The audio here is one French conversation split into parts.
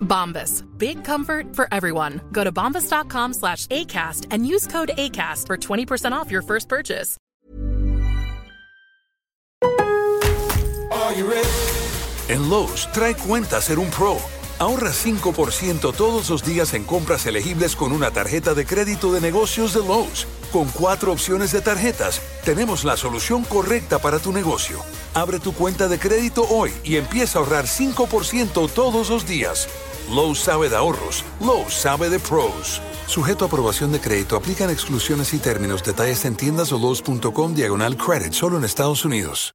Bombas. Big comfort for everyone. Go to bombas.com slash ACAST and use code ACAST for 20% off your first purchase. En Lowe's, trae cuenta ser un pro. Ahorra 5% todos los días en compras elegibles con una tarjeta de crédito de negocios de Lowe's. Con cuatro opciones de tarjetas, tenemos la solución correcta para tu negocio. Abre tu cuenta de crédito hoy y empieza a ahorrar 5% todos los días. Lowe's sabe de ahorros. Lowe's sabe de pros. Sujeto a aprobación de crédito, aplican exclusiones y términos. Detalles en tiendas o Lowe's.com diagonal credit, solo en Estados Unidos.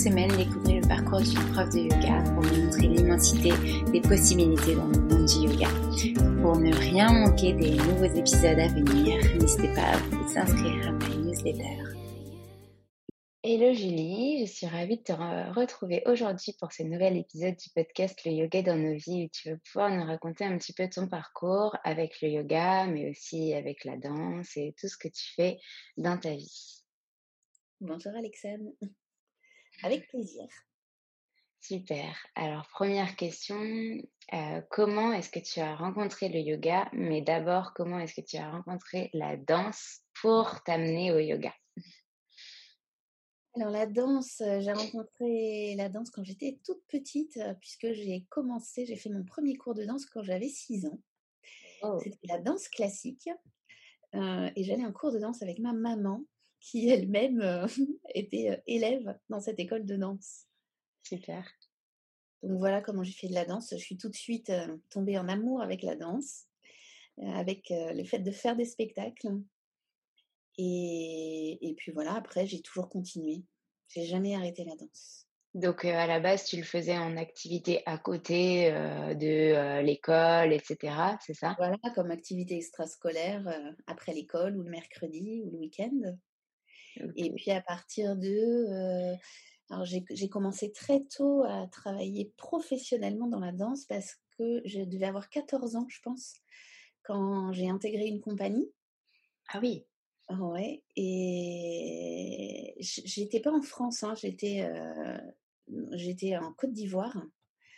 Semaine, découvrez le parcours d'une prof de yoga pour vous montrer l'immensité des possibilités dans le monde du yoga. Pour ne rien manquer des nouveaux épisodes à venir, n'hésitez pas à vous inscrire à ma newsletter. Hello Julie, je suis ravie de te re- retrouver aujourd'hui pour ce nouvel épisode du podcast Le Yoga dans nos vies où tu vas pouvoir nous raconter un petit peu ton parcours avec le yoga, mais aussi avec la danse et tout ce que tu fais dans ta vie. Bonjour Alexandre. Avec plaisir. Super. Alors, première question, euh, comment est-ce que tu as rencontré le yoga? Mais d'abord, comment est-ce que tu as rencontré la danse pour t'amener au yoga? Alors la danse, euh, j'ai rencontré la danse quand j'étais toute petite, euh, puisque j'ai commencé, j'ai fait mon premier cours de danse quand j'avais 6 ans. Oh, C'était la danse classique. euh, et j'allais en cours de danse avec ma maman, qui elle-même euh, était euh, élève dans cette école de danse. super. Donc voilà comment j'ai fait de la danse. Je suis tout de suite euh, tombée en amour avec la danse, euh, avec le fait de faire des spectacles. Et, et puis voilà, après, j'ai toujours continué. J'ai jamais arrêté la danse. Donc, à la base, tu le faisais en activité à côté de l'école, etc. C'est ça? Voilà, comme activité extrascolaire après l'école ou le mercredi ou le week-end. Et puis à partir de... alors j'ai commencé très tôt à travailler professionnellement dans la danse parce que je devais avoir 14 ans, je pense, quand j'ai intégré une compagnie. Ah oui, Ouais, et j'étais pas en France, hein, j'étais euh, en Côte d'Ivoire,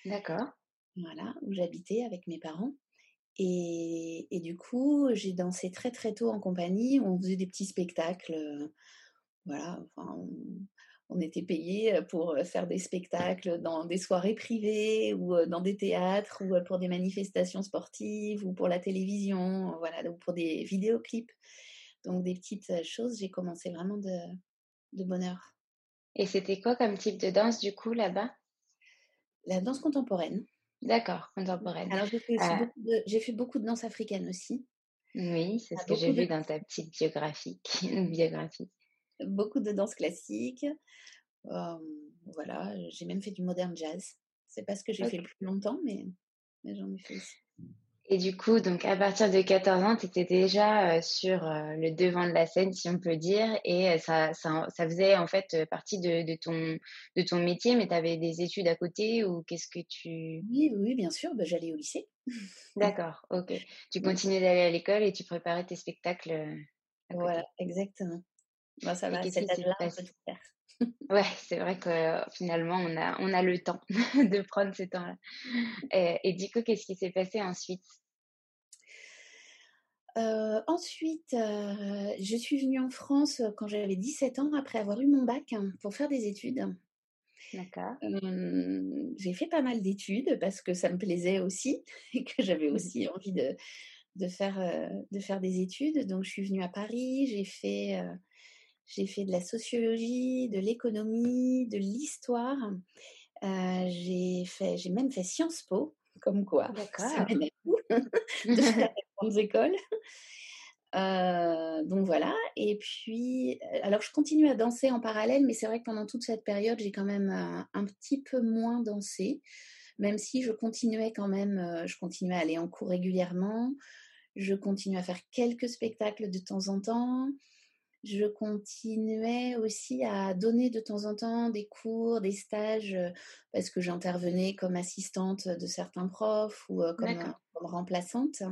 d'accord. voilà, où j'habitais avec mes parents. Et, et du coup, j'ai dansé très très tôt en compagnie. On faisait des petits spectacles, voilà. Enfin, on, on était payé pour euh, faire des spectacles dans des soirées privées ou euh, dans des théâtres ou euh, pour des manifestations sportives ou pour la télévision, voilà, ou pour des vidéoclips. Donc des petites choses, j'ai commencé vraiment de, de bonne heure. Et c'était quoi comme type de danse du coup là-bas? La danse contemporaine. D'accord, contemporaine. Alors j'ai fait, beaucoup de, j'ai fait beaucoup de danse africaine aussi. Oui, c'est ce que j'ai vu dans ta petite biographie. biographie. Beaucoup de danse classique. voilà, j'ai même fait du modern jazz. C'est pas ce que j'ai fait le plus longtemps, mais, mais j'en ai fait aussi. Et du coup, donc à partir de 14 ans, tu étais déjà sur le devant de la scène, si on peut dire, et ça, ça, ça faisait en fait partie de, de, ton, de ton métier, mais tu avais des études à côté ou qu'est-ce que tu... Oui, oui, bien sûr, bah, j'allais au lycée. D'accord, ok. Tu continuais d'aller à l'école et tu préparais tes spectacles. Voilà, exactement. Bah, ça va, c'est là on peut tout faire. Ouais, c'est vrai que finalement, on a, on a le temps de prendre ce temps-là. Et, et, du coup, qu'est-ce qui s'est passé ensuite? Euh, ensuite, euh, je suis venue en France quand j'avais 17 ans, après avoir eu mon bac, hein, pour faire des études. D'accord. j'ai fait pas mal d'études parce que ça me plaisait aussi et que j'avais mmh. aussi envie de, de, faire, de faire des études. Donc, je suis venue à Paris, j'ai fait, j'ai fait de la sociologie, de l'économie, de l'histoire. j'ai fait, j'ai même fait Sciences Po, comme quoi. D'accord. de des grandes écoles. donc voilà. Et puis, alors je continue à danser en parallèle, mais c'est vrai que pendant toute cette période, j'ai quand même un, petit peu moins dansé, même si je continuais quand même, je continuais à aller en cours régulièrement. Je continuais à faire quelques spectacles de temps en temps je continuais aussi à donner de temps en temps des cours, des stages, parce que j'intervenais comme assistante de certains profs ou comme, remplaçante.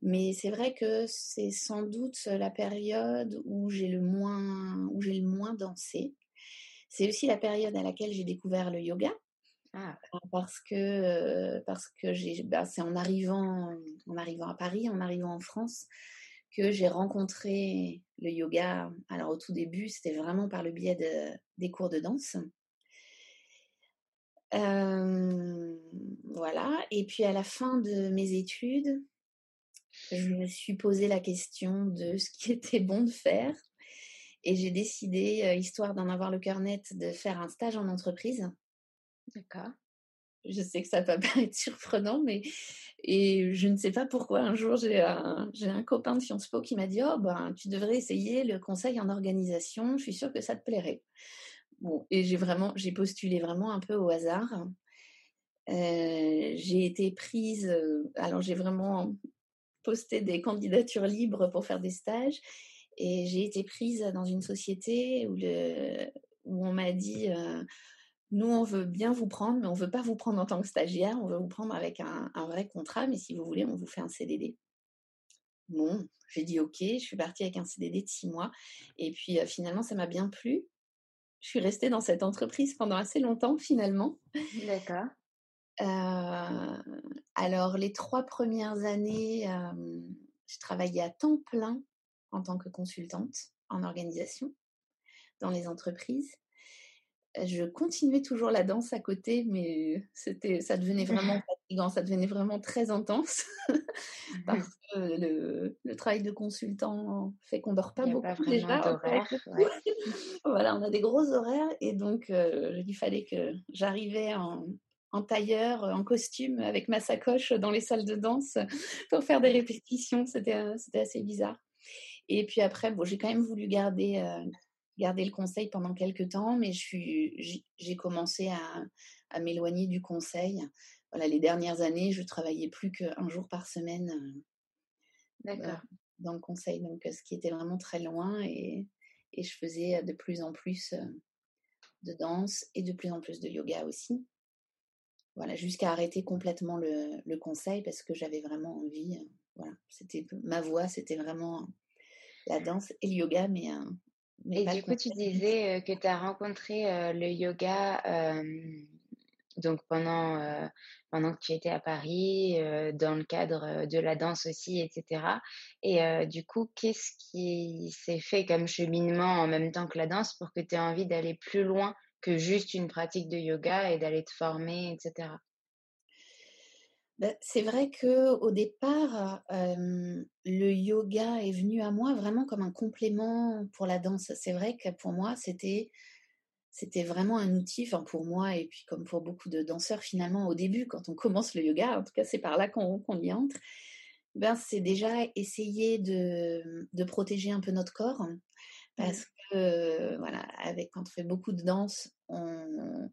Mais c'est vrai que c'est sans doute la période où j'ai le moins, où j'ai le moins dansé. C'est aussi la période à laquelle j'ai découvert le yoga. Ah. Parce que, parce que j'ai, bah, c'est en arrivant, en arrivant à Paris, en arrivant en France, que j'ai rencontré le yoga. Alors au tout début, c'était vraiment par le biais de, des cours de danse. voilà. Et puis à la fin de mes études, je me suis posé la question de ce qui était bon de faire. Et j'ai décidé, histoire d'en avoir le cœur net, de faire un stage en entreprise. D'accord je sais que ça peut paraître surprenant, mais et je ne sais pas pourquoi. Un jour, j'ai un, copain de Sciences Po qui m'a dit Oh, ben, tu devrais essayer le conseil en organisation, je suis sûre que ça te plairait. Bon, et j'ai vraiment, j'ai postulé vraiment un peu au hasard. Euh, j'ai été prise, euh, alors j'ai vraiment posté des candidatures libres pour faire des stages, et j'ai été prise dans une société où on m'a dit. Euh, nous, on veut bien vous prendre, mais on ne veut pas vous prendre en tant que stagiaire, on veut vous prendre avec un, vrai contrat, mais si vous voulez, on vous fait un CDD. Bon, j'ai dit OK, je suis partie avec un CDD de six mois, et puis euh, finalement, ça m'a bien plu. Je suis restée dans cette entreprise pendant assez longtemps, finalement. D'accord. Euh, alors, les trois premières années, euh, je travaillais à temps plein en tant que consultante en organisation dans les entreprises je continuais toujours la danse à côté, mais c'était, ça devenait vraiment fatigant, ça devenait vraiment très intense parce que le, travail de consultant fait qu'on dort pas beaucoup déjà. voilà, on a des gros horaires et donc il fallait que j'arrivais en, en tailleur, en costume, avec ma sacoche dans les salles de danse pour faire des répétitions. C'était, c'était assez bizarre. Et puis après, bon, j'ai quand même voulu garder garder le conseil pendant quelques temps, mais j'ai commencé à, à m'éloigner du conseil. Voilà, les dernières années, je travaillais plus qu'un jour par semaine euh, dans le conseil, donc ce qui était vraiment très loin et, et je faisais de plus en plus de danse et de plus en plus de yoga aussi. Voilà, jusqu'à arrêter complètement le, le, conseil parce que j'avais vraiment envie. Voilà, c'était ma voix, c'était vraiment la danse et le yoga, mais et du coup, tu disais que tu as rencontré le yoga donc pendant, pendant que tu étais à Paris, dans le cadre de la danse aussi, etc. Et du coup, qu'est-ce qui s'est fait comme cheminement en même temps que la danse pour que tu aies envie d'aller plus loin que juste une pratique de yoga et d'aller te former, etc. Bah, c'est vrai que au départ, le yoga est venu à moi vraiment comme un complément pour la danse. C'est vrai que pour moi, c'était c'était vraiment un outil, enfin pour moi et puis comme pour beaucoup de danseurs finalement au début, quand on commence le yoga, en tout cas c'est par là qu'on y entre, ben c'est déjà essayer de, de, protéger un peu notre corps, mmh. parce que voilà, avec quand on fait beaucoup de danse, on,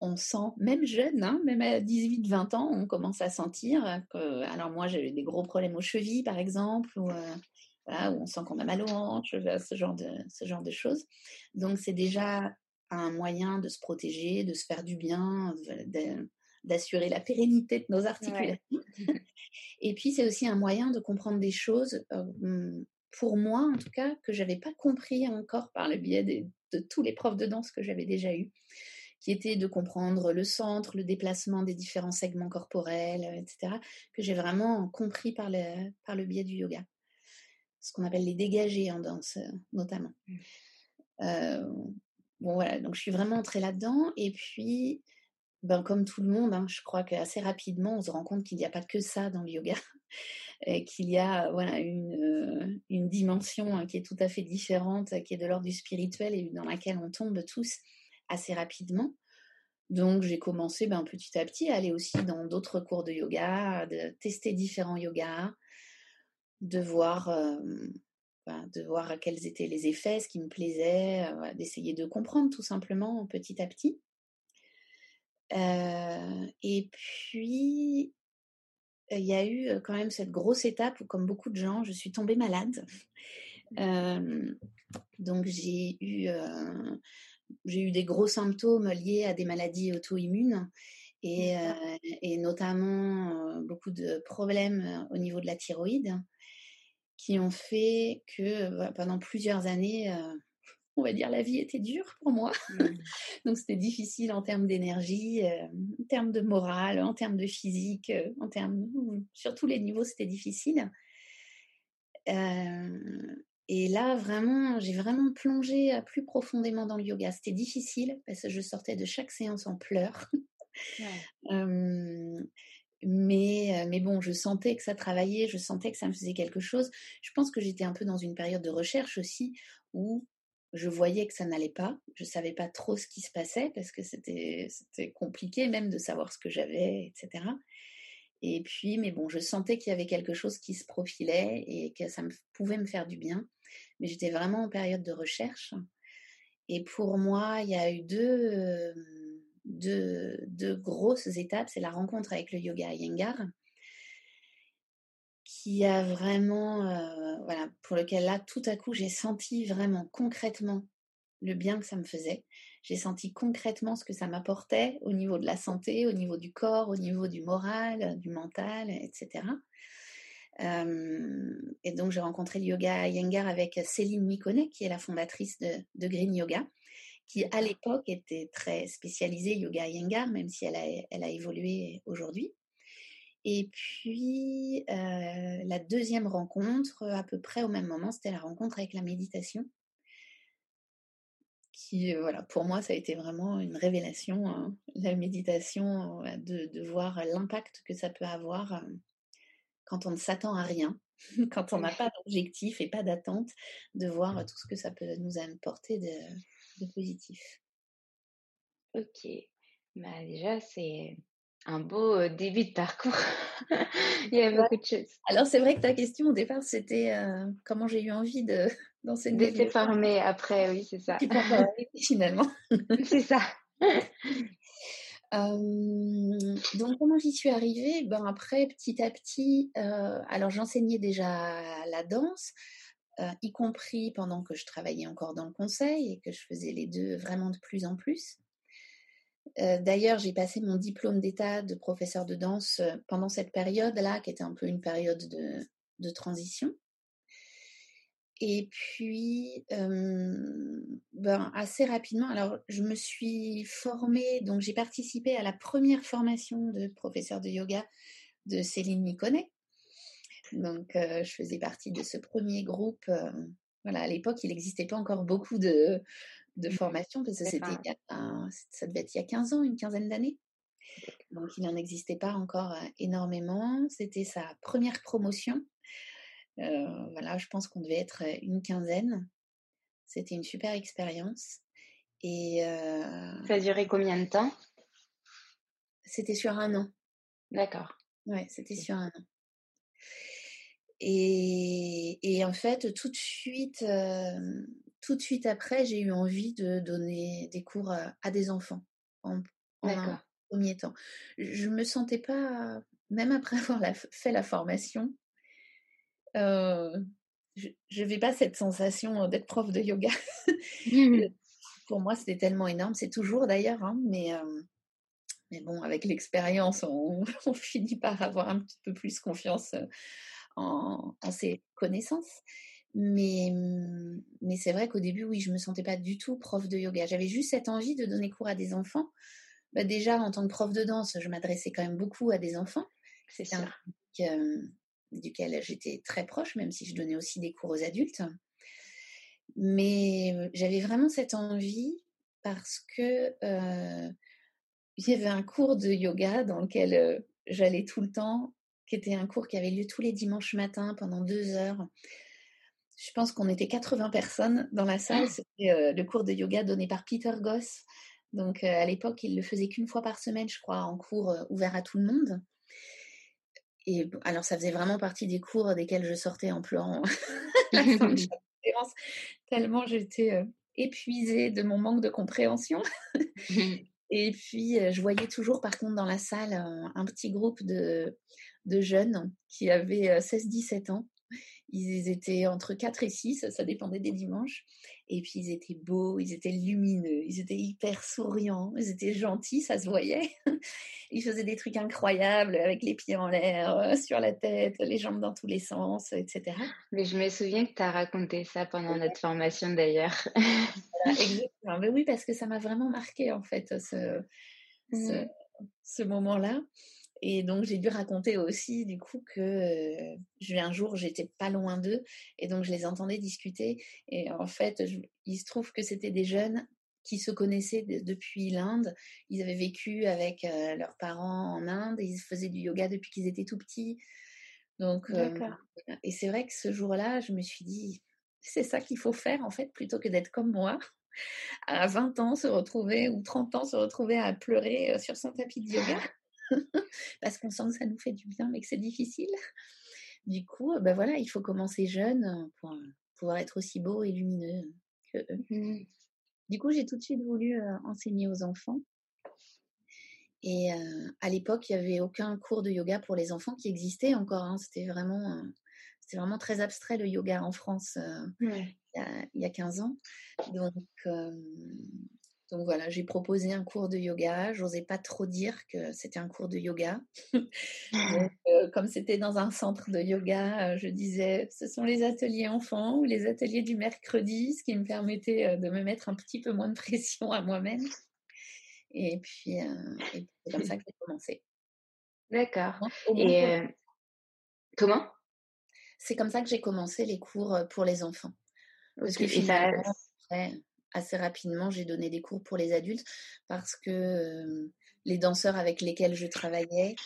on sent, même jeune, hein, même à 18-20 ans, on commence à sentir que, alors moi j'ai eu des gros problèmes aux chevilles par exemple, ou euh, voilà, où on sent qu'on a mal aux hanches, ce genre de, ce genre de choses. Donc c'est déjà un moyen de se protéger, de se faire du bien, d'assurer la pérennité de nos articulations. Et puis c'est aussi un moyen de comprendre des choses, euh, pour moi en tout cas, que j'avais pas compris encore par le biais de tous les profs de danse que j'avais déjà eus qui était de comprendre le centre, le déplacement des différents segments corporels, euh, etc., que j'ai vraiment compris par le, par le biais du yoga. Ce qu'on appelle les dégagés en danse, euh, notamment. Mmh. Euh, bon, voilà, donc je suis vraiment entrée là-dedans. Et puis, ben, comme tout le monde, hein, je crois qu'assez rapidement, on se rend compte qu'il n'y a pas que ça dans le yoga, qu'il y a voilà, une, une dimension hein, qui est tout à fait différente, qui est de l'ordre du spirituel et dans laquelle on tombe tous assez rapidement. Donc j'ai commencé ben, petit à petit à aller aussi dans d'autres cours de yoga, de tester différents yogas, de voir, ben, de voir quels étaient les effets, ce qui me plaisait, d'essayer de comprendre tout simplement petit à petit. et puis il y a eu quand même cette grosse étape où, comme beaucoup de gens, je suis tombée malade. donc j'ai eu j'ai eu des gros symptômes liés à des maladies auto-immunes et, euh, notamment euh, beaucoup de problèmes euh, au niveau de la thyroïde qui ont fait que bah, pendant plusieurs années, on va dire, la vie était dure pour moi. Mmh. Donc c'était difficile en termes d'énergie, en termes de morale, en termes de physique, en termes, sur tous les niveaux, c'était difficile. Et là, vraiment, j'ai vraiment plongé plus profondément dans le yoga. C'était difficile parce que je sortais de chaque séance en pleurs. mais, mais bon, je sentais que ça travaillait, je sentais que ça me faisait quelque chose. Je pense que j'étais un peu dans une période de recherche aussi où je voyais que ça n'allait pas. Je savais pas trop ce qui se passait parce que c'était compliqué même de savoir ce que j'avais, etc. Et puis, mais bon, je sentais qu'il y avait quelque chose qui se profilait et que ça me, pouvait me faire du bien mais j'étais vraiment en période de recherche. Et pour moi, il y a eu deux, deux, grosses étapes. C'est la rencontre avec le yoga Iyengar, qui a vraiment, euh, voilà, pour lequel là, tout à coup, j'ai senti vraiment concrètement le bien que ça me faisait. J'ai senti concrètement ce que ça m'apportait au niveau de la santé, au niveau du corps, au niveau du moral, du mental, etc et donc, j'ai rencontré le yoga Iyengar avec Céline Mikonet, qui est la fondatrice de, Green Yoga, qui à l'époque était très spécialisée yoga Iyengar, même si elle a, elle a évolué aujourd'hui. Et puis, la deuxième rencontre, à peu près au même moment, c'était la rencontre avec la méditation. Qui, voilà, pour moi, ça a été vraiment une révélation, hein. la méditation, de, de voir l'impact que ça peut avoir quand on ne s'attend à rien, quand on n'a pas d'objectif et pas d'attente, de voir tout ce que ça peut nous apporter de, positif. Ok, bah déjà c'est un beau début de parcours. Il y a beaucoup de choses. Alors c'est vrai que ta question au départ c'était comment j'ai eu envie de d'enseigner. De après, oui c'est ça. finalement. c'est ça donc comment j'y suis arrivée? Ben après, petit à petit, alors j'enseignais déjà la danse, y compris pendant que je travaillais encore dans le conseil et que je faisais les deux vraiment de plus en plus. D'ailleurs, j'ai passé mon diplôme d'état de professeur de danse pendant cette période-là, qui était un peu une période de transition. Et puis, ben, assez rapidement, alors je me suis formée, donc j'ai participé à la première formation de professeur de yoga de Céline Niconet. Donc, je faisais partie de ce premier groupe. voilà, à l'époque, il n'existait pas encore beaucoup de, de formations, parce que c'était, ça devait être il y a 15 ans, une quinzaine d'années. Donc, il n'en existait pas encore énormément. C'était sa première promotion. Voilà, je pense qu'on devait être une quinzaine. C'était une super expérience. Et ça a duré combien de temps? C'était sur un an. D'accord. Ouais, c'était sur un an. Et, et, en fait, tout de suite, tout de suite après, j'ai eu envie de donner des cours à, des enfants en, en premier temps. Je me sentais pas, même après avoir fait la formation, je n'avais pas cette sensation d'être prof de yoga. Mmh Pour moi, c'était tellement énorme. C'est toujours d'ailleurs, hein, mais, mais bon, avec l'expérience, on, on, finit par avoir un petit peu plus confiance en, en ses connaissances. Mais, mmh, mais c'est vrai qu'au début, oui, je me sentais pas du tout prof de yoga. J'avais juste cette envie de donner cours à des enfants. Bah déjà, en tant que prof de danse, je m'adressais quand même beaucoup à des enfants. C'est un public duquel j'étais très proche, même si je donnais aussi des cours aux adultes. Mais j'avais vraiment cette envie parce que il y avait un cours de yoga dans lequel j'allais tout le temps, qui était un cours qui avait lieu tous les dimanches matins pendant deux heures je pense qu'on était 80 personnes dans la salle. Ah! C'était euh, le cours de yoga donné par Peter Goss. Donc euh, à l'époque, il le faisait qu'une fois par semaine, je crois, en cours euh, ouvert à tout le monde. Et alors, ça faisait vraiment partie des cours desquels je sortais en pleurant la fin de conférence, tellement j'étais épuisée de mon manque de compréhension. Et puis, je voyais toujours, par contre, dans la salle, un, petit groupe de, de jeunes qui avaient 16-17 ans ils étaient entre 4 et 6, ça dépendait des dimanches. Et puis ils étaient beaux, ils étaient lumineux, ils étaient hyper souriants, ils étaient gentils, ça se voyait. Ils faisaient des trucs incroyables avec les pieds en l'air, euh, sur la tête, les jambes dans tous les sens, etc. Mais je me souviens que tu as raconté ça pendant notre formation d'ailleurs. exactement. Mais oui, parce que ça m'a vraiment marqué en fait, ce, ce, mmh. ce moment-là. Et donc j'ai dû raconter aussi du coup que euh, un jour j'étais pas loin d'eux et donc je les entendais discuter et en fait il se trouve que c'était des jeunes qui se connaissaient depuis l'Inde. Ils avaient vécu avec euh, leurs parents en Inde et ils faisaient du yoga depuis qu'ils étaient tout petits. Donc et c'est vrai que ce jour-là je me suis dit c'est ça qu'il faut faire en fait plutôt que d'être comme moi à 20 ans se retrouver ou 30 ans se retrouver à pleurer sur son tapis de yoga. parce qu'on sent que ça nous fait du bien, mais que c'est difficile. Du coup, ben voilà, il faut commencer jeune euh, pour euh, pouvoir être aussi beau et lumineux que eux. Mmh. Du coup, j'ai tout de suite voulu enseigner aux enfants. Et à l'époque, il n'y avait aucun cours de yoga pour les enfants qui existait encore. Hein. C'était vraiment, c'était vraiment très abstrait le yoga en France il, y a, 15 ans. Donc, donc voilà, j'ai proposé un cours de yoga. J'osais pas trop dire que c'était un cours de yoga. Euh, comme c'était dans un centre de yoga, euh, je disais ce sont les ateliers enfants ou les ateliers du mercredi, ce qui me permettait euh, de me mettre un petit peu moins de pression à moi-même. Et puis, c'est comme ça que j'ai commencé. D'accord. Et comment? C'est comme ça que j'ai commencé les cours pour les enfants. Parce que finalement, assez rapidement, j'ai donné des cours pour les adultes parce que les danseurs avec lesquels je travaillais,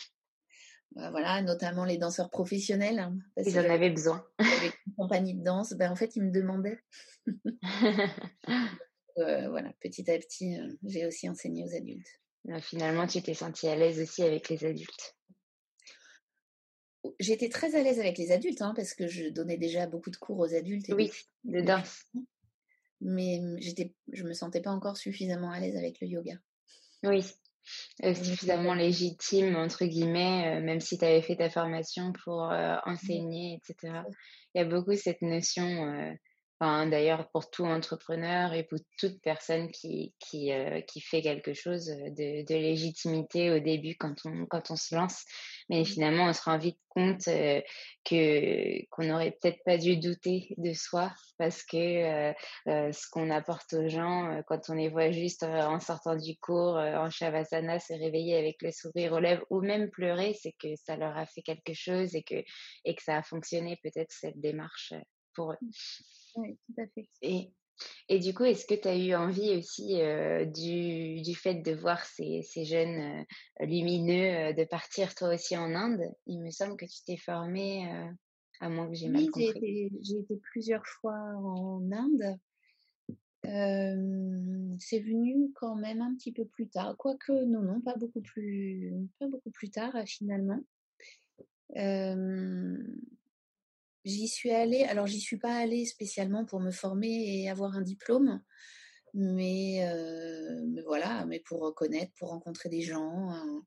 bah, voilà, notamment les danseurs professionnels, hein, ils en avaient besoin. Avec une compagnie de danse, ben, en fait, ils me demandaient. voilà, petit à petit, j'ai aussi enseigné aux adultes. Finalement, tu t'es sentie à l'aise aussi avec les adultes. J'étais très à l'aise avec les adultes hein, parce que je donnais déjà beaucoup de cours aux adultes. oui, de danse mais j'étais, je me sentais pas encore suffisamment à l'aise avec le yoga. Oui, euh, suffisamment légitime, entre guillemets, même si tu avais fait ta formation pour enseigner, etc. Il y a beaucoup cette notion d'ailleurs, pour tout entrepreneur et pour toute personne qui, qui, euh, qui fait quelque chose euh, de, de, légitimité au début quand on, quand on se lance. Mais finalement, on se rend vite compte euh, que qu'on n'aurait peut-être pas dû douter de soi parce que ce qu'on apporte aux gens, quand on les voit juste en sortant du cours, en Shavasana, se réveiller avec le sourire aux lèvres ou même pleurer, c'est que ça leur a fait quelque chose et que, et que ça a fonctionné peut-être cette démarche pour eux. Oui, tout à fait. Et Et du coup, est-ce que tu as eu envie aussi du, du, fait de voir ces, ces jeunes lumineux de partir toi aussi en Inde? Il me semble que tu t'es formée, à moins que j'ai mal compris. J'ai été, plusieurs fois en Inde. c'est venu quand même un petit peu plus tard, quoique non, non, pas beaucoup plus, pas beaucoup plus tard finalement. J'y suis allée, alors j'y suis pas allée spécialement pour me former et avoir un diplôme, mais, mais voilà, mais pour connaître, pour rencontrer des gens, hein,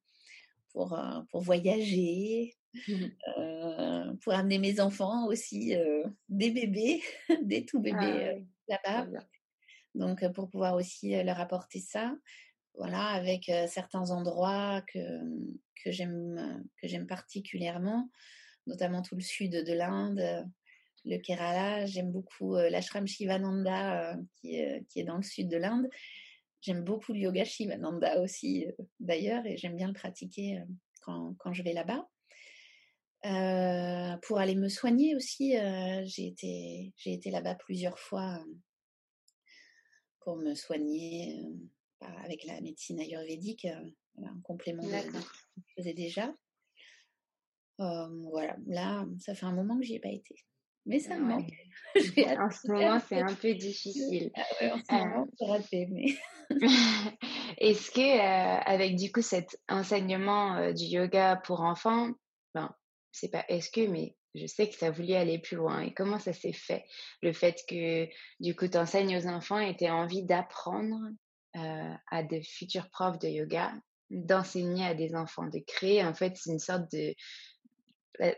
pour, pour voyager, mmh. pour amener mes enfants aussi, des bébés, des tout bébés ah là-bas. Donc pour pouvoir aussi leur apporter ça, voilà, avec certains endroits que, que j'aime particulièrement notamment tout le sud de l'Inde, euh, le Kerala. J'aime beaucoup euh, l'ashram Shivananda euh, qui, qui, est dans le sud de l'Inde. J'aime beaucoup le yoga Shivananda aussi, d'ailleurs, et j'aime bien le pratiquer quand, quand, je vais là-bas. pour aller me soigner aussi, j'ai été, j'ai été là-bas plusieurs fois pour me soigner avec la médecine ayurvédique, un complément de ce que je faisais déjà voilà, là, ça fait un moment que j'y ai pas été. Mais ça me manque. en ce moment, c'est un peu difficile. Ah en ce moment, c'est raté, mais... Est-ce que, avec du coup cet enseignement du yoga pour enfants, ben, c'est pas est-ce que, mais je sais que ça voulu aller plus loin. Et comment ça s'est fait Le fait que, du coup, tu enseignes aux enfants et tu as envie d'apprendre à de futurs profs de yoga, d'enseigner à des enfants, de créer, en fait, c'est une sorte de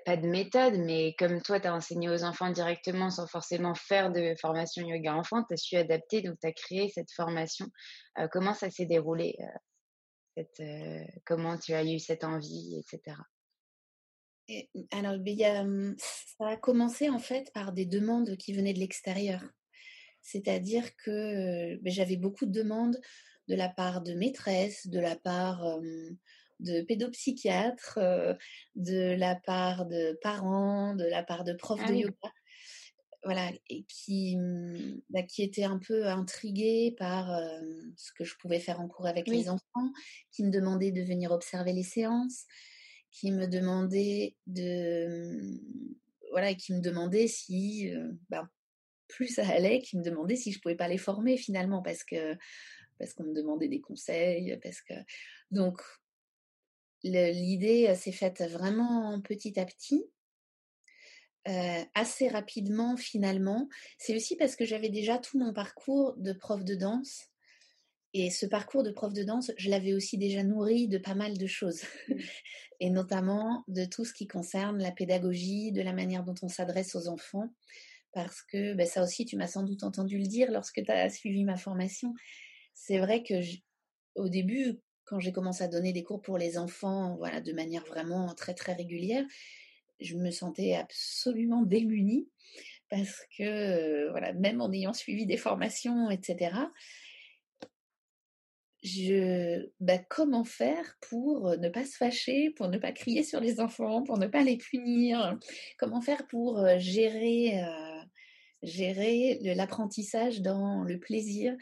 pas de méthode, mais comme toi, tu as enseigné aux enfants directement sans forcément faire de formation yoga enfant, tu as su adapter, donc tu as créé cette formation. Euh, comment ça s'est déroulé euh, euh, Comment tu as eu cette envie, etc. Et, alors, mmh, ça a commencé en fait par des demandes qui venaient de l'extérieur. C'est-à-dire que ben, j'avais beaucoup de demandes de la part de maîtresses, de la part de pédopsychiatres, euh, de la part de parents, de la part de profs ah de yoga, voilà, et qui, mmh, bah, qui étaient un peu intrigués par euh, ce que je pouvais faire en cours avec les enfants, qui me demandaient de venir observer les séances, qui me demandaient de, mmh, voilà, qui me demandaient si, euh, bah, plus ça allait, qui me demandaient si je pouvais pas les former finalement, parce que parce qu'on me demandait des conseils, parce que donc l'idée s'est faite vraiment petit à petit, assez rapidement finalement. C'est aussi parce que j'avais déjà tout mon parcours de prof de danse. Et ce parcours de prof de danse, je l'avais aussi déjà nourri de pas mal de choses, mmh. et notamment de tout ce qui concerne la pédagogie, de la manière dont on s'adresse aux enfants, parce que ben, ça aussi, tu m'as sans doute entendu le dire lorsque tu as suivi ma formation. C'est vrai que au début, quand j'ai commencé à donner des cours pour les enfants, voilà, de manière vraiment très très régulière, je me sentais absolument démunie parce que, euh, voilà, même en ayant suivi des formations, etc., je, bah, comment faire pour ne pas se fâcher, pour ne pas crier sur les enfants, pour ne pas les punir? Comment faire pour euh, gérer, euh, gérer l'apprentissage dans le plaisir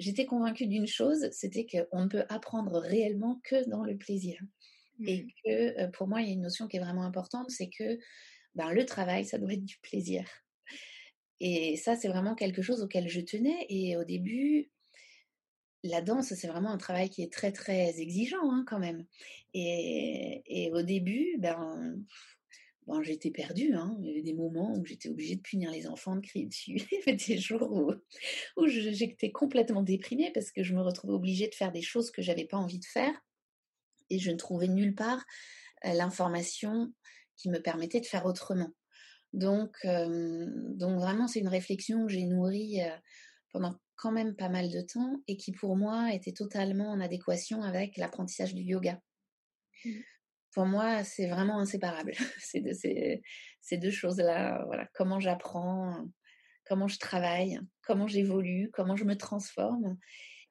j'étais convaincue d'une chose, c'était qu'on ne peut apprendre réellement que dans le plaisir. Et mmh. que pour moi, il y a une notion qui est vraiment importante, c'est que ben, le travail, ça doit être du plaisir. Et ça, c'est vraiment quelque chose auquel je tenais. Et au début, la danse, c'est vraiment un travail qui est très, très exigeant hein, quand même. Et, et, au début, ben, j'étais perdue. Hein. Il y avait des moments où j'étais obligée de punir les enfants, de crier dessus. Il y avait des jours où, j'étais complètement déprimée parce que je me retrouvais obligée de faire des choses que j'avais pas envie de faire. Et je ne trouvais nulle part l'information qui me permettait de faire autrement. Donc, donc vraiment, c'est une réflexion que j'ai nourrie pendant quand même pas mal de temps et qui pour moi était totalement en adéquation avec l'apprentissage du yoga. Mmh pour moi, c'est vraiment inséparable. ces, deux, ces, deux choses-là. Voilà, comment j'apprends, comment je travaille, comment j'évolue, comment je me transforme.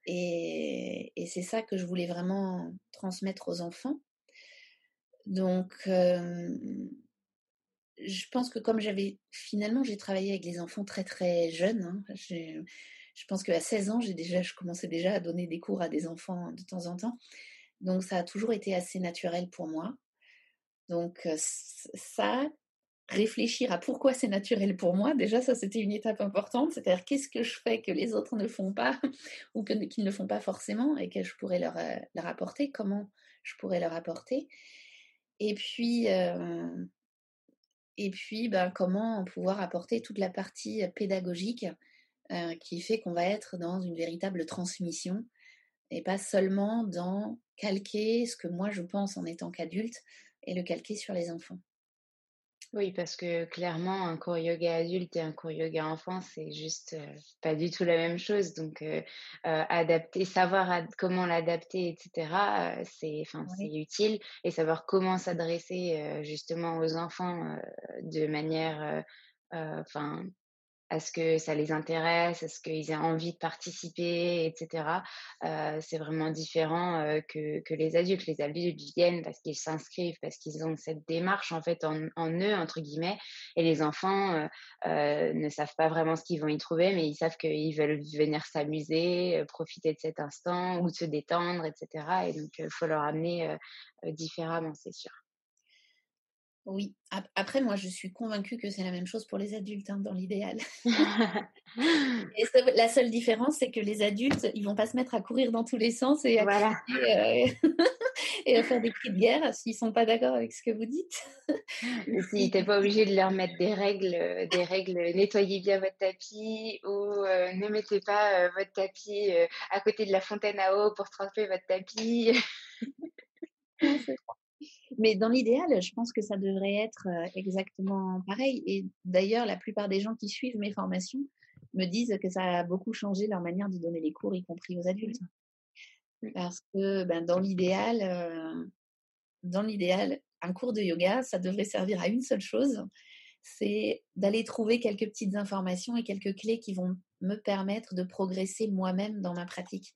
Et, c'est ça que je voulais vraiment transmettre aux enfants. Donc, je pense que comme j'avais finalement, j'ai travaillé avec les enfants très très jeunes. Hein. je pense qu'à 16 ans, j'ai déjà, je commençais déjà à donner des cours à des enfants de temps en temps. Donc ça a toujours été assez naturel pour moi. Donc ça, réfléchir à pourquoi c'est naturel pour moi, déjà ça c'était une étape importante, c'est-à-dire qu'est-ce que je fais que les autres ne font pas ou qu'ils ne font pas forcément et que je pourrais leur, apporter, comment je pourrais leur apporter? Et puis, et puis ben, comment pouvoir apporter toute la partie pédagogique qui fait qu'on va être dans une véritable transmission et pas seulement dans calquer ce que moi je pense en étant qu'adulte et le calquer sur les enfants. Oui, parce que clairement, un cours yoga adulte et un cours yoga enfant, c'est juste pas du tout la même chose. Donc, adapter, savoir comment l'adapter, etc., c'est, c'est utile. Et savoir comment s'adresser justement aux enfants de manière, enfin, à ce que ça les intéresse, à ce qu'ils aient envie de participer, etc. Euh, c'est vraiment différent euh, que, que, les adultes. Les adultes viennent parce qu'ils s'inscrivent, parce qu'ils ont cette démarche en fait en, eux entre guillemets, et les enfants euh, euh ne savent pas vraiment ce qu'ils vont y trouver, mais ils savent qu'ils veulent venir s'amuser, profiter de cet instant ou se détendre, etc. Et donc il faut leur amener différemment, c'est sûr. Oui. Après, moi, je suis convaincue que c'est la même chose pour les adultes, hein, dans l'idéal. et la seule différence, c'est que les adultes, ils vont pas se mettre à courir dans tous les sens et à, euh, et à faire des cris de guerre s'ils sont pas d'accord avec ce que vous dites. si t'es pas obligé de leur mettre des règles, euh, des règles, nettoyez bien votre tapis ou euh, ne mettez pas votre tapis à côté de la fontaine à eau pour tremper votre tapis. Mais dans l'idéal, je pense que ça devrait être exactement pareil. Et d'ailleurs, la plupart des gens qui suivent mes formations me disent que ça a beaucoup changé leur manière de donner les cours, y compris aux adultes. Parce que ben, dans l'idéal, dans l'idéal, un cours de yoga, ça devrait servir à une seule chose, c'est d'aller trouver quelques petites informations et quelques clés qui vont me permettre de progresser moi-même dans ma pratique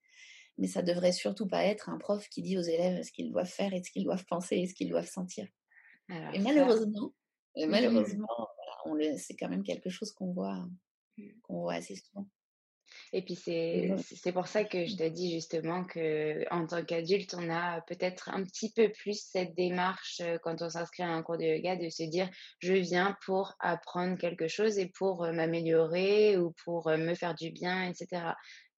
mais ça devrait surtout pas être un prof qui dit aux élèves ce qu'ils doivent faire et ce qu'ils doivent penser et ce qu'ils doivent sentir. et malheureusement, malheureusement, c'est quand même quelque chose qu'on voit, mmh. qu'on voit assez souvent. Et puis c'est c'est pour ça que je te dis justement que en tant qu'adulte, on a peut-être un petit peu plus cette démarche quand on s'inscrit à un cours de yoga de se dire je viens pour apprendre quelque chose et pour m'améliorer ou pour me faire du bien, etc.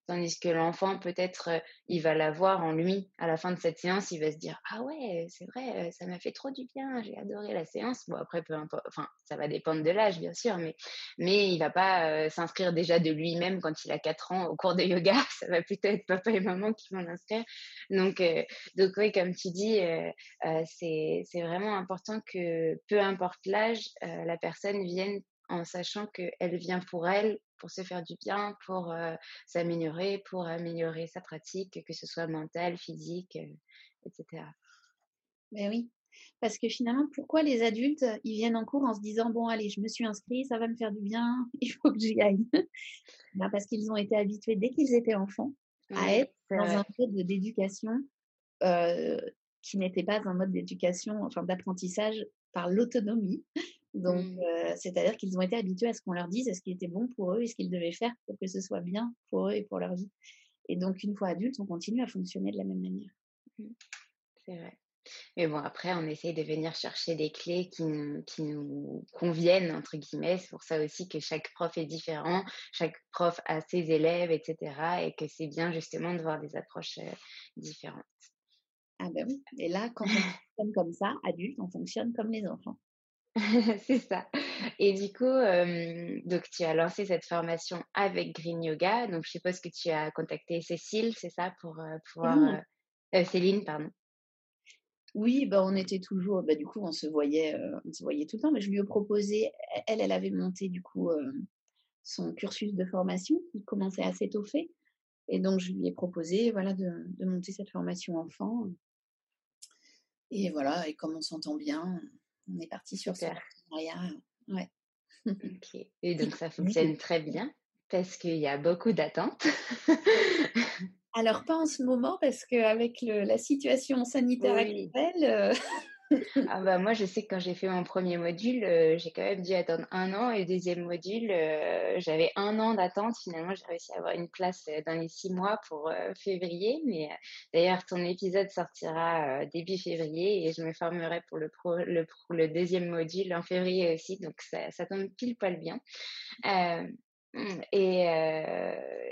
Tandis que l'enfant, peut-être, euh, il va l'avoir en lui. À la fin de cette séance, il va se dire Ah ouais, c'est vrai, euh, ça m'a fait trop du bien, j'ai adoré la séance. Bon, après, peu importe, enfin, ça va dépendre de l'âge, bien sûr, mais, mais il va pas euh, s'inscrire déjà de lui-même quand il a 4 ans au cours de yoga. Ça va plutôt être papa et maman qui vont l'inscrire. Donc, donc, oui, comme tu dis, c'est vraiment important que peu importe l'âge, la personne vienne en sachant qu'elle vient pour elle, pour se faire du bien, pour euh, s'améliorer, pour améliorer sa pratique, que ce soit mentale, physique, euh, etc. Ben oui, parce que finalement, pourquoi les adultes, ils viennent en cours en se disant, bon, allez, je me suis inscrit, ça va me faire du bien, il faut que j'y aille. Ben Parce qu'ils ont été habitués, dès qu'ils étaient enfants, à être dans un mode d'éducation euh, qui n'était pas un mode d'éducation, enfin d'apprentissage par l'autonomie, donc, mmh. c'est-à-dire qu'ils ont été habitués à ce qu'on leur dise, à ce qui était bon pour eux et ce qu'ils devaient faire pour que ce soit bien pour eux et pour leur vie. Et donc, une fois adultes, on continue à fonctionner de la même manière. Mmh. C'est vrai. Mais bon, après, on essaye de venir chercher des clés qui nous, qui nous conviennent, entre guillemets. C'est pour ça aussi que chaque prof est différent, chaque prof a ses élèves, etc. Et que c'est bien justement de voir des approches différentes. Ah ben oui. Et là, quand on fonctionne comme ça, adulte, on fonctionne comme les enfants. c'est ça. Et du coup, euh, donc tu as lancé cette formation avec Green Yoga. Donc je suppose que tu as contacté Cécile, c'est ça, pour euh, pouvoir mmh. euh, Céline, pardon. Oui, bah on était toujours, bah du coup on se voyait, on se voyait tout le temps. Mais je lui ai proposé, elle, elle avait monté du coup son cursus de formation qui commençait à s'étoffer, et donc je lui ai proposé, voilà, de, de monter cette formation enfant. Et voilà, et comme on s'entend bien, on est parti sur ce partenariat. Ouais. ok. Et donc ça fonctionne très bien parce qu'il y a beaucoup d'attentes. Alors pas en ce moment parce qu'avec la situation sanitaire actuelle, euh, ah bah moi, je sais que quand j'ai fait mon premier module, euh, j'ai quand même dû attendre un an et le deuxième module, euh, j'avais un an d'attente. Finalement, j'ai réussi à avoir une place dans les six mois pour février. Mais d'ailleurs, ton épisode sortira début février et je me formerai pour le, deuxième module en février aussi. Donc, ça, tombe pile poil bien. Mmh, et,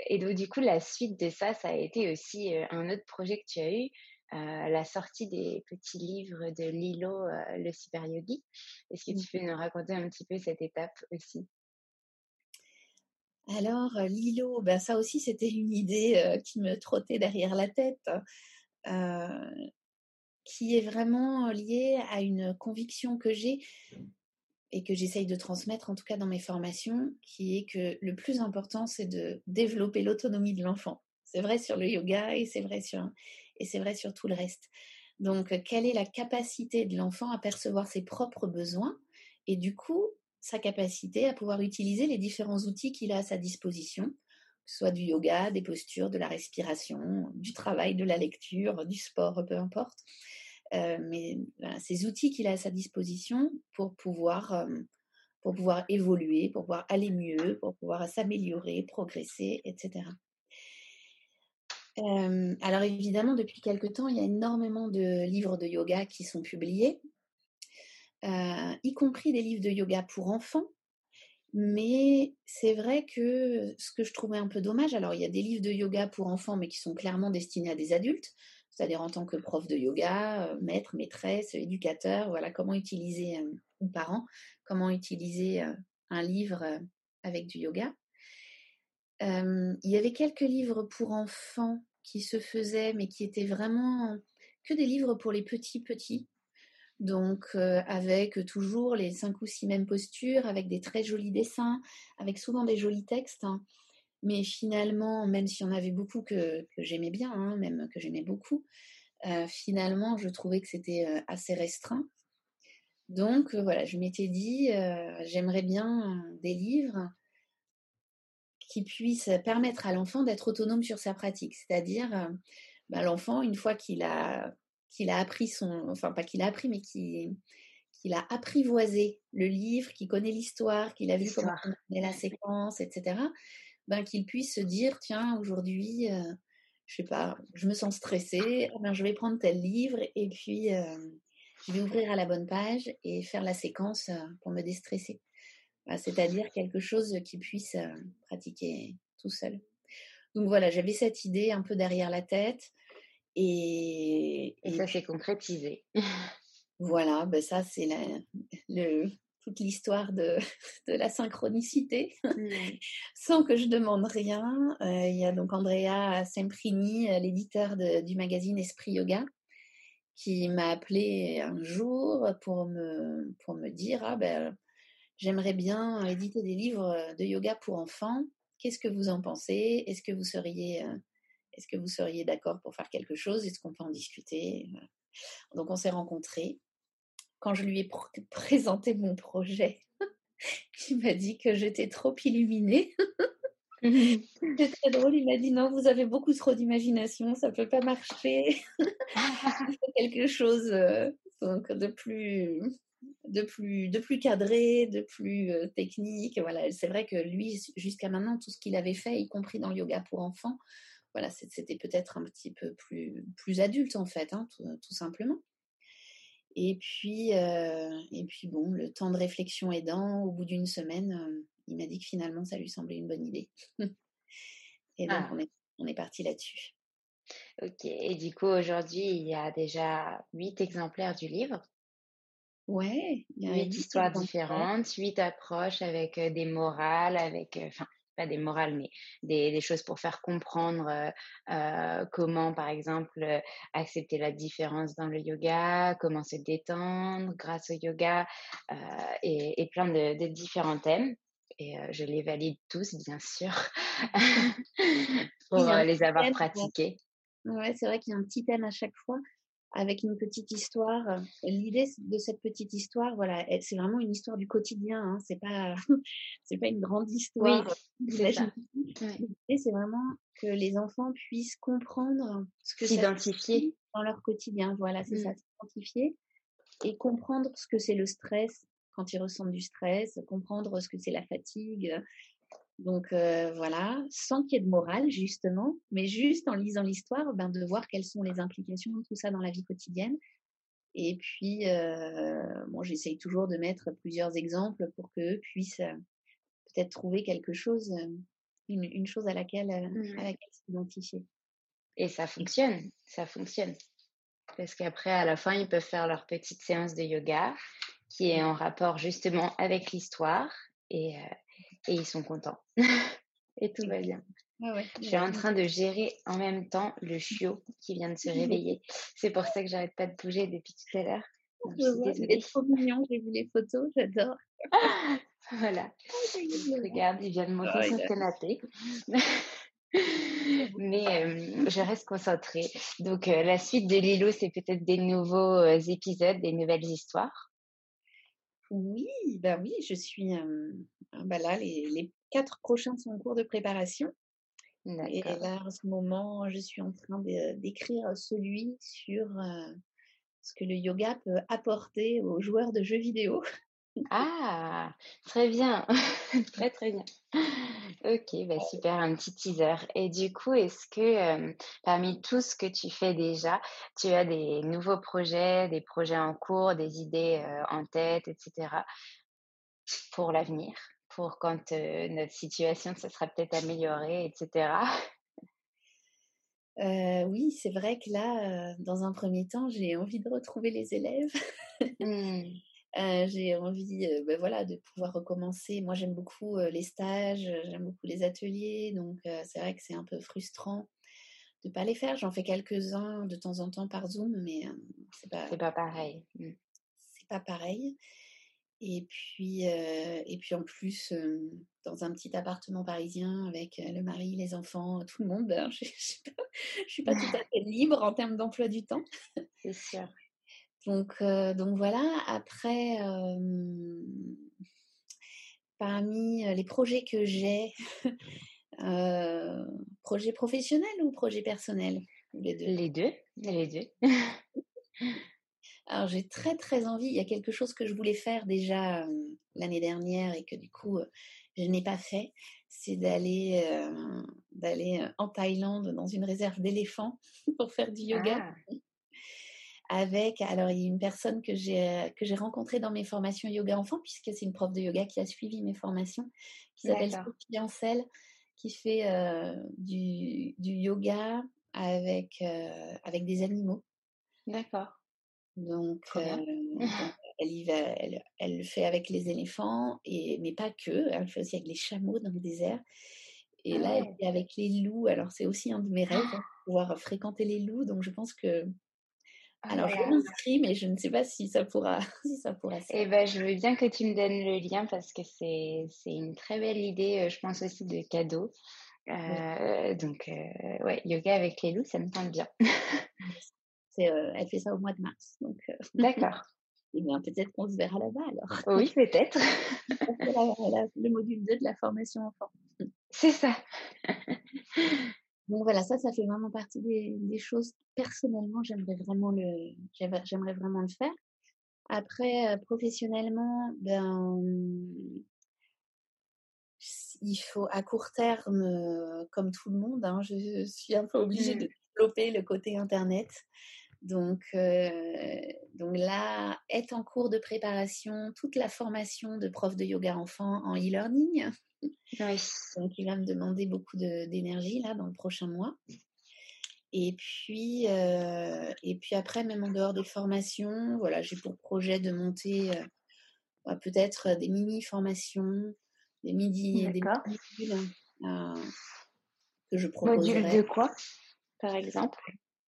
et, donc, du coup, la suite de ça, ça a été aussi un autre projet que tu as eu, la sortie des petits livres de Lilo, le super yogi. Est-ce que tu mmh. peux nous raconter un petit peu cette étape aussi? Alors, Lilo, ben ça aussi, c'était une idée qui me trottait derrière la tête, qui est vraiment liée à une conviction que j'ai et que j'essaye de transmettre en tout cas dans mes formations, qui est que le plus important, c'est de développer l'autonomie de l'enfant. C'est vrai sur le yoga et c'est vrai sur, et c'est vrai sur tout le reste. Donc, quelle est la capacité de l'enfant à percevoir ses propres besoins et du coup, sa capacité à pouvoir utiliser les différents outils qu'il a à sa disposition, ce soit du yoga, des postures, de la respiration, du travail, de la lecture, du sport, peu importe. Euh, mais ces outils qu'il a à sa disposition pour pouvoir, euh, pour pouvoir évoluer, pour pouvoir aller mieux, pour pouvoir s'améliorer, progresser, etc. Alors évidemment, depuis quelque temps, il y a énormément de livres de yoga qui sont publiés, y compris des livres de yoga pour enfants. Mais c'est vrai que ce que je trouvais un peu dommage, alors il y a des livres de yoga pour enfants, mais qui sont clairement destinés à des adultes c'est-à-dire en tant que prof de yoga, maître, maîtresse, éducateur, voilà comment utiliser, ou parent, comment utiliser un livre avec du yoga. Il y avait quelques livres pour enfants qui se faisaient, mais qui étaient vraiment que des livres pour les petits petits. Donc avec toujours les cinq ou six mêmes postures, avec des très jolis dessins, avec souvent des jolis textes. Hein. Mais finalement, même s'il y en avait beaucoup que, j'aimais bien, hein, même que j'aimais beaucoup, finalement, je trouvais que c'était assez restreint. Donc voilà, je m'étais dit, j'aimerais bien des livres qui puissent permettre à l'enfant d'être autonome sur sa pratique. C'est-à-dire, bah, l'enfant, une fois qu'il a, qu'il a appris son... Enfin, pas qu'il a appris, mais qu'il a apprivoisé le livre, qu'il connaît l'histoire, qu'il a vu comment la séquence, etc., ben, qu'il puisse se dire tiens, aujourd'hui, euh, je sais pas, je me sens stressée, eh ben, je vais prendre tel livre et puis euh, je vais ouvrir à la bonne page et faire la séquence euh, pour me déstresser. C'est-à-dire quelque chose qui puisse pratiquer tout seul. Donc voilà, j'avais cette idée un peu derrière la tête. Et, et, ça s'est concrétisé. Voilà, ben ça c'est le, toute l'histoire de, de, la synchronicité, sans que je demande rien. Euh, il y a donc Andrea Semprini, euh, l'éditeur du magazine Esprit Yoga, qui m'a appelé un jour pour me, pour me dire ah ben, j'aimerais bien éditer des livres de yoga pour enfants. Qu'est-ce que vous en pensez? Est-ce que vous seriez, euh, est-ce que vous seriez d'accord pour faire quelque chose? Est-ce qu'on peut en discuter? Donc on s'est rencontrés quand je lui ai présenté mon projet, il m'a dit que j'étais trop illuminée. C'est très drôle, il m'a dit non, vous avez beaucoup trop d'imagination, ça ne peut pas marcher. quelque chose euh, de plus de plus de plus cadré, de plus euh, technique. Voilà, c'est vrai que lui jusqu'à maintenant tout ce qu'il avait fait, y compris dans le yoga pour enfants, voilà, c'était peut-être un petit peu plus plus adulte en fait, hein, tout simplement. Et puis, euh, et puis bon, le temps de réflexion aidant, au bout d'une semaine, euh, il m'a dit que finalement, ça lui semblait une bonne idée. et donc, ah. on est, on est parti là-dessus. Ok, et du coup, aujourd'hui, il y a déjà huit exemplaires du livre. Ouais, il y a huit histoires différentes, huit approches avec des morales, avec, enfin, pas des morales, mais des, des, choses pour faire comprendre euh, euh comment, par exemple, accepter la différence dans le yoga, comment se détendre grâce au yoga euh, et, et, plein de, de, différents thèmes. Et je les valide tous, bien sûr, pour les avoir pratiqués. Ouais, c'est vrai qu'il y a un petit thème à chaque fois avec une petite histoire. L'idée de cette petite histoire, voilà, c'est vraiment une histoire du quotidien. Hein, c'est pas, c'est pas une grande histoire. L'idée, c'est vraiment que les enfants puissent comprendre ce que s'identifier dans leur quotidien. Voilà, c'est ça, mmh. s'identifier et comprendre ce que c'est le stress quand ils ressentent du stress, comprendre ce que c'est la fatigue. Donc voilà, sans qu'il y ait de morale justement, mais juste en lisant l'histoire, ben, de voir quelles sont les implications de tout ça dans la vie quotidienne. Et puis, bon, j'essaye toujours de mettre plusieurs exemples pour qu'eux puissent peut-être trouver quelque chose, une, chose à laquelle, mmh. à laquelle s'identifier. Et ça fonctionne, ça fonctionne. Parce qu'après, à la fin, ils peuvent faire leur petite séance de yoga qui est en rapport justement avec l'histoire et, euh, et, ils sont contents. et tout va bien. je suis en train de gérer en même temps le chiot qui vient de se réveiller. C'est pour ça que j'arrête pas de bouger depuis tout à l'heure. C'est trop mignon, j'ai vu les photos, j'adore. voilà. Ah, Regarde, il vient de monter oh, son canapé. Mais je reste concentrée. Donc, la suite de Lilo, c'est peut-être des nouveaux épisodes, des nouvelles histoires. Oui, bah oui, je suis. bah là, les, quatre prochains sont en cours de préparation. Et là, en ce moment, je suis en train d'écrire celui sur ce que le yoga peut apporter aux joueurs de jeux vidéo. Ah, très bien, très très bien. Ok, bah super, un petit teaser. Et du coup, est-ce que parmi tout ce que tu fais déjà, tu as des nouveaux projets, des projets en cours, des idées en tête, etc. pour l'avenir, pour quand notre situation se sera peut-être améliorée, etc. oui, c'est vrai que là, dans un premier temps, j'ai envie de retrouver les élèves. Mmh j'ai envie ben voilà, de pouvoir recommencer. Moi, j'aime beaucoup les stages, j'aime beaucoup les ateliers. Donc, c'est vrai que c'est un peu frustrant de ne pas les faire. J'en fais quelques-uns de temps en temps par Zoom, mais c'est pas, pas pareil. Mmh. C'est pas pareil. Et puis, et puis en plus, dans un petit appartement parisien avec le mari, les enfants, tout le monde, ben, je ne suis pas tout à fait libre en termes d'emploi du temps. C'est sûr. Donc, donc voilà, après, parmi les projets que j'ai, projet professionnel ou projet personnel Les deux? Les deux, les deux. Alors j'ai très très envie, il y a quelque chose que je voulais faire déjà l'année dernière et que du coup je n'ai pas fait, c'est d'aller d'aller en Thaïlande dans une réserve d'éléphants pour faire du yoga. Ah avec, alors il y a une personne que j'ai que j'ai rencontrée dans mes formations yoga enfant, puisque c'est une prof de yoga qui a suivi mes formations, qui s'appelle Sophie Ancel, qui fait du, du, yoga avec, avec des animaux. D'accord. Donc, elle, y va, elle, elle, le fait avec les éléphants, et, mais pas que, elle le fait aussi avec les chameaux dans le désert. Et là, elle est avec les loups. Alors, c'est aussi un de mes rêves, hein, pouvoir fréquenter les loups. Donc, je pense que Alors, je m'inscris, mais je ne sais pas si ça pourra, si ça pourra Eh ben, je veux bien que tu me donnes le lien parce que c'est, c'est une très belle idée, euh, je pense aussi de cadeau. Euh, donc, euh, ouais, yoga avec les loups, ça me tente bien. c'est, elle fait ça au mois de mars. Donc, D'accord. Eh bien, peut-être qu'on se verra là-bas alors. Oui, peut-être. le module 2 de la formation enfant. C'est ça. Donc voilà, ça, ça fait vraiment partie des, choses personnellement, j'aimerais vraiment le, j'aimerais vraiment le faire. Après, professionnellement, ben, il faut à court terme, comme tout le monde, hein, je suis un peu obligée de mmh. développer le côté internet. Donc, donc là, est en cours de préparation toute la formation de prof de yoga enfant en e-learning. Donc, il va me demander beaucoup d'énergie là dans le prochain mois. Et puis, euh, et puis après, même en dehors des formations, voilà, j'ai pour projet de monter euh, bah, peut-être des mini-formations, des midi, des modules euh, que je proposerai. De quoi, par exemple?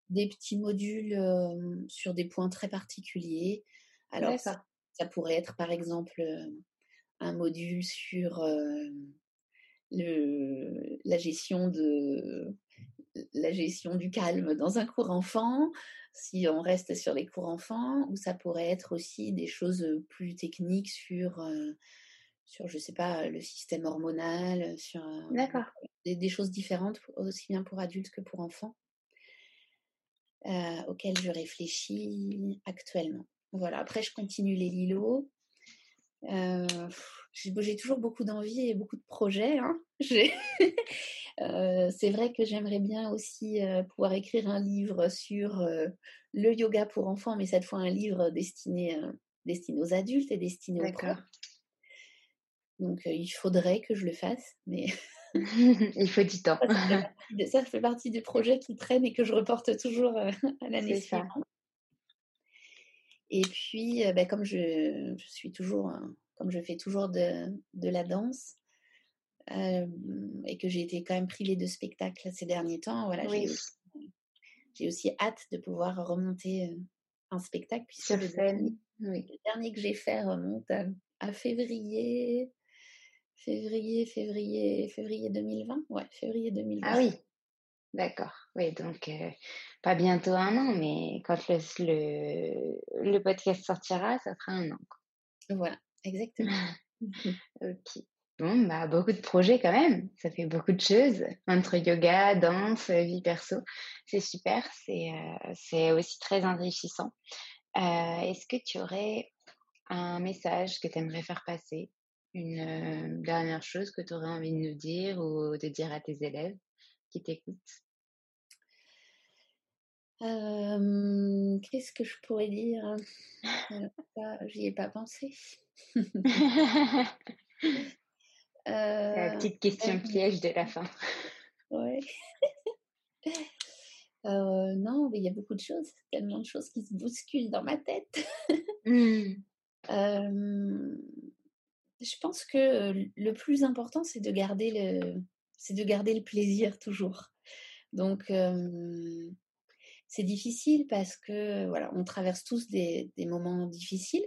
Des petits modules sur des points très particuliers. Alors, ça, ça, pourrait être par exemple un module sur le, la gestion de la gestion du calme dans un cours enfant, si on reste sur les cours enfants, ou ça pourrait être aussi des choses plus techniques sur, sur je sais pas, le système hormonal, sur des, des, choses différentes aussi bien pour adultes que pour enfants, auxquelles je réfléchis actuellement. voilà, après, je continue les lilos. Euh, j'ai toujours beaucoup d'envie et beaucoup de projets. Hein. euh, c'est vrai que j'aimerais bien aussi euh, pouvoir écrire un livre sur euh, le yoga pour enfants, mais cette fois un livre destiné, destiné aux adultes et destiné aux pros. Donc il faudrait que je le fasse, mais il faut du temps. ça, fait partie des projets qui traînent et que je reporte toujours à l'année suivante. Et puis, ben, comme je, je, suis toujours comme je fais toujours de, de la danse, euh, et que j'ai été quand même privée de spectacles ces derniers temps, voilà, j'ai, aussi, aussi, hâte de pouvoir remonter euh, un spectacle, puisque le dernier, le dernier, que j'ai fait remonte à, février, février, février, février 2020, ouais, février 2020. Ah oui, d'accord, oui, donc euh, pas bientôt un an, mais quand le, le, le, podcast sortira, ça fera un an. Voilà, exactement. ok. Bon, bah, beaucoup de projets quand même. Ça fait beaucoup de choses entre yoga, danse, vie perso. C'est super. C'est c'est aussi très enrichissant. Euh, Est-ce que tu aurais un message que tu aimerais faire passer? Une dernière chose que tu aurais envie de nous dire ou de dire à tes élèves qui t'écoutent? Qu'est-ce que je pourrais dire? J'y ai pas pensé. La petite question piège de la fin. Ouais. non, mais il y a beaucoup de choses, tellement de choses qui se bousculent dans ma tête. Mmh. je pense que le plus important, c'est de garder le, c'est de garder le plaisir toujours. Donc, c'est difficile parce que voilà, on traverse tous des, des moments difficiles.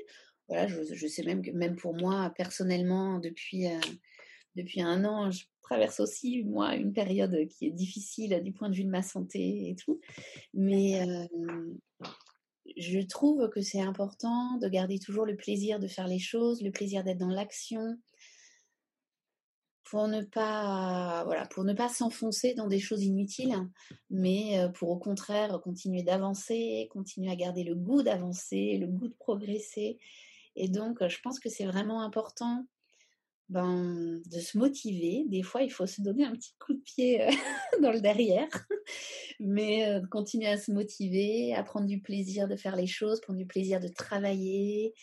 Voilà, je, je, sais même que même pour moi personnellement, depuis depuis un an, je traverse aussi, moi, une période qui est difficile du point de vue de ma santé et tout. Mais je trouve que c'est important de garder toujours le plaisir de faire les choses, le plaisir d'être dans l'action, pour ne pas s'enfoncer dans des choses inutiles mais pour au contraire continuer d'avancer continuer à garder le goût d'avancer le goût de progresser. Et donc je pense que c'est vraiment important ben, de se motiver. Des fois, il faut se donner un petit coup de pied euh, dans le derrière, mais euh, continuer à se motiver, à prendre du plaisir de faire les choses, prendre du plaisir de travailler.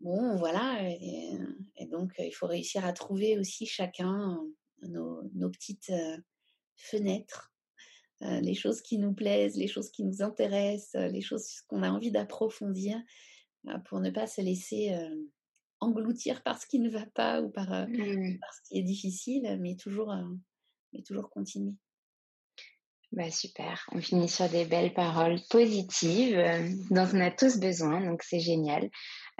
Bon, voilà. Et, donc, il faut réussir à trouver aussi chacun nos petites fenêtres, les choses qui nous plaisent, les choses qui nous intéressent, les choses qu'on a envie d'approfondir pour ne pas se laisser engloutir par ce qui ne va pas ou par, mmh. par ce qui est difficile, mais toujours, mais toujours continuer. Bah super, on finit sur des belles paroles positives dont on a tous besoin, donc c'est génial.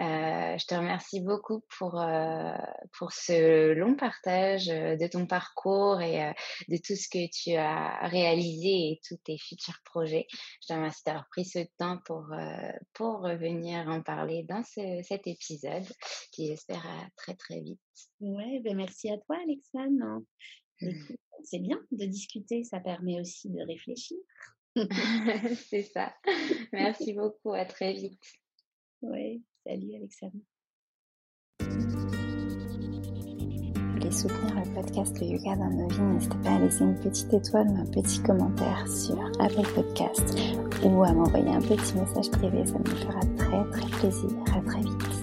Euh, je te remercie beaucoup pour, euh, pour ce long partage de ton parcours et euh, de tout ce que tu as réalisé et tous tes futurs projets. Je te remercie d'avoir pris ce temps pour, pour revenir en parler dans cet épisode qui j'espère très très vite. Ouais, ben merci à toi Alexandre. C'est bien de discuter, ça permet aussi de réfléchir. C'est ça. Merci beaucoup, à très vite. Oui, salut Alexandre. Vous voulez soutenir le podcast Le Yoga dans nos vies, n'hésitez pas à laisser une petite étoile ou un petit commentaire sur Apple Podcast ou à m'envoyer un petit message privé, ça me fera très très plaisir. À très vite.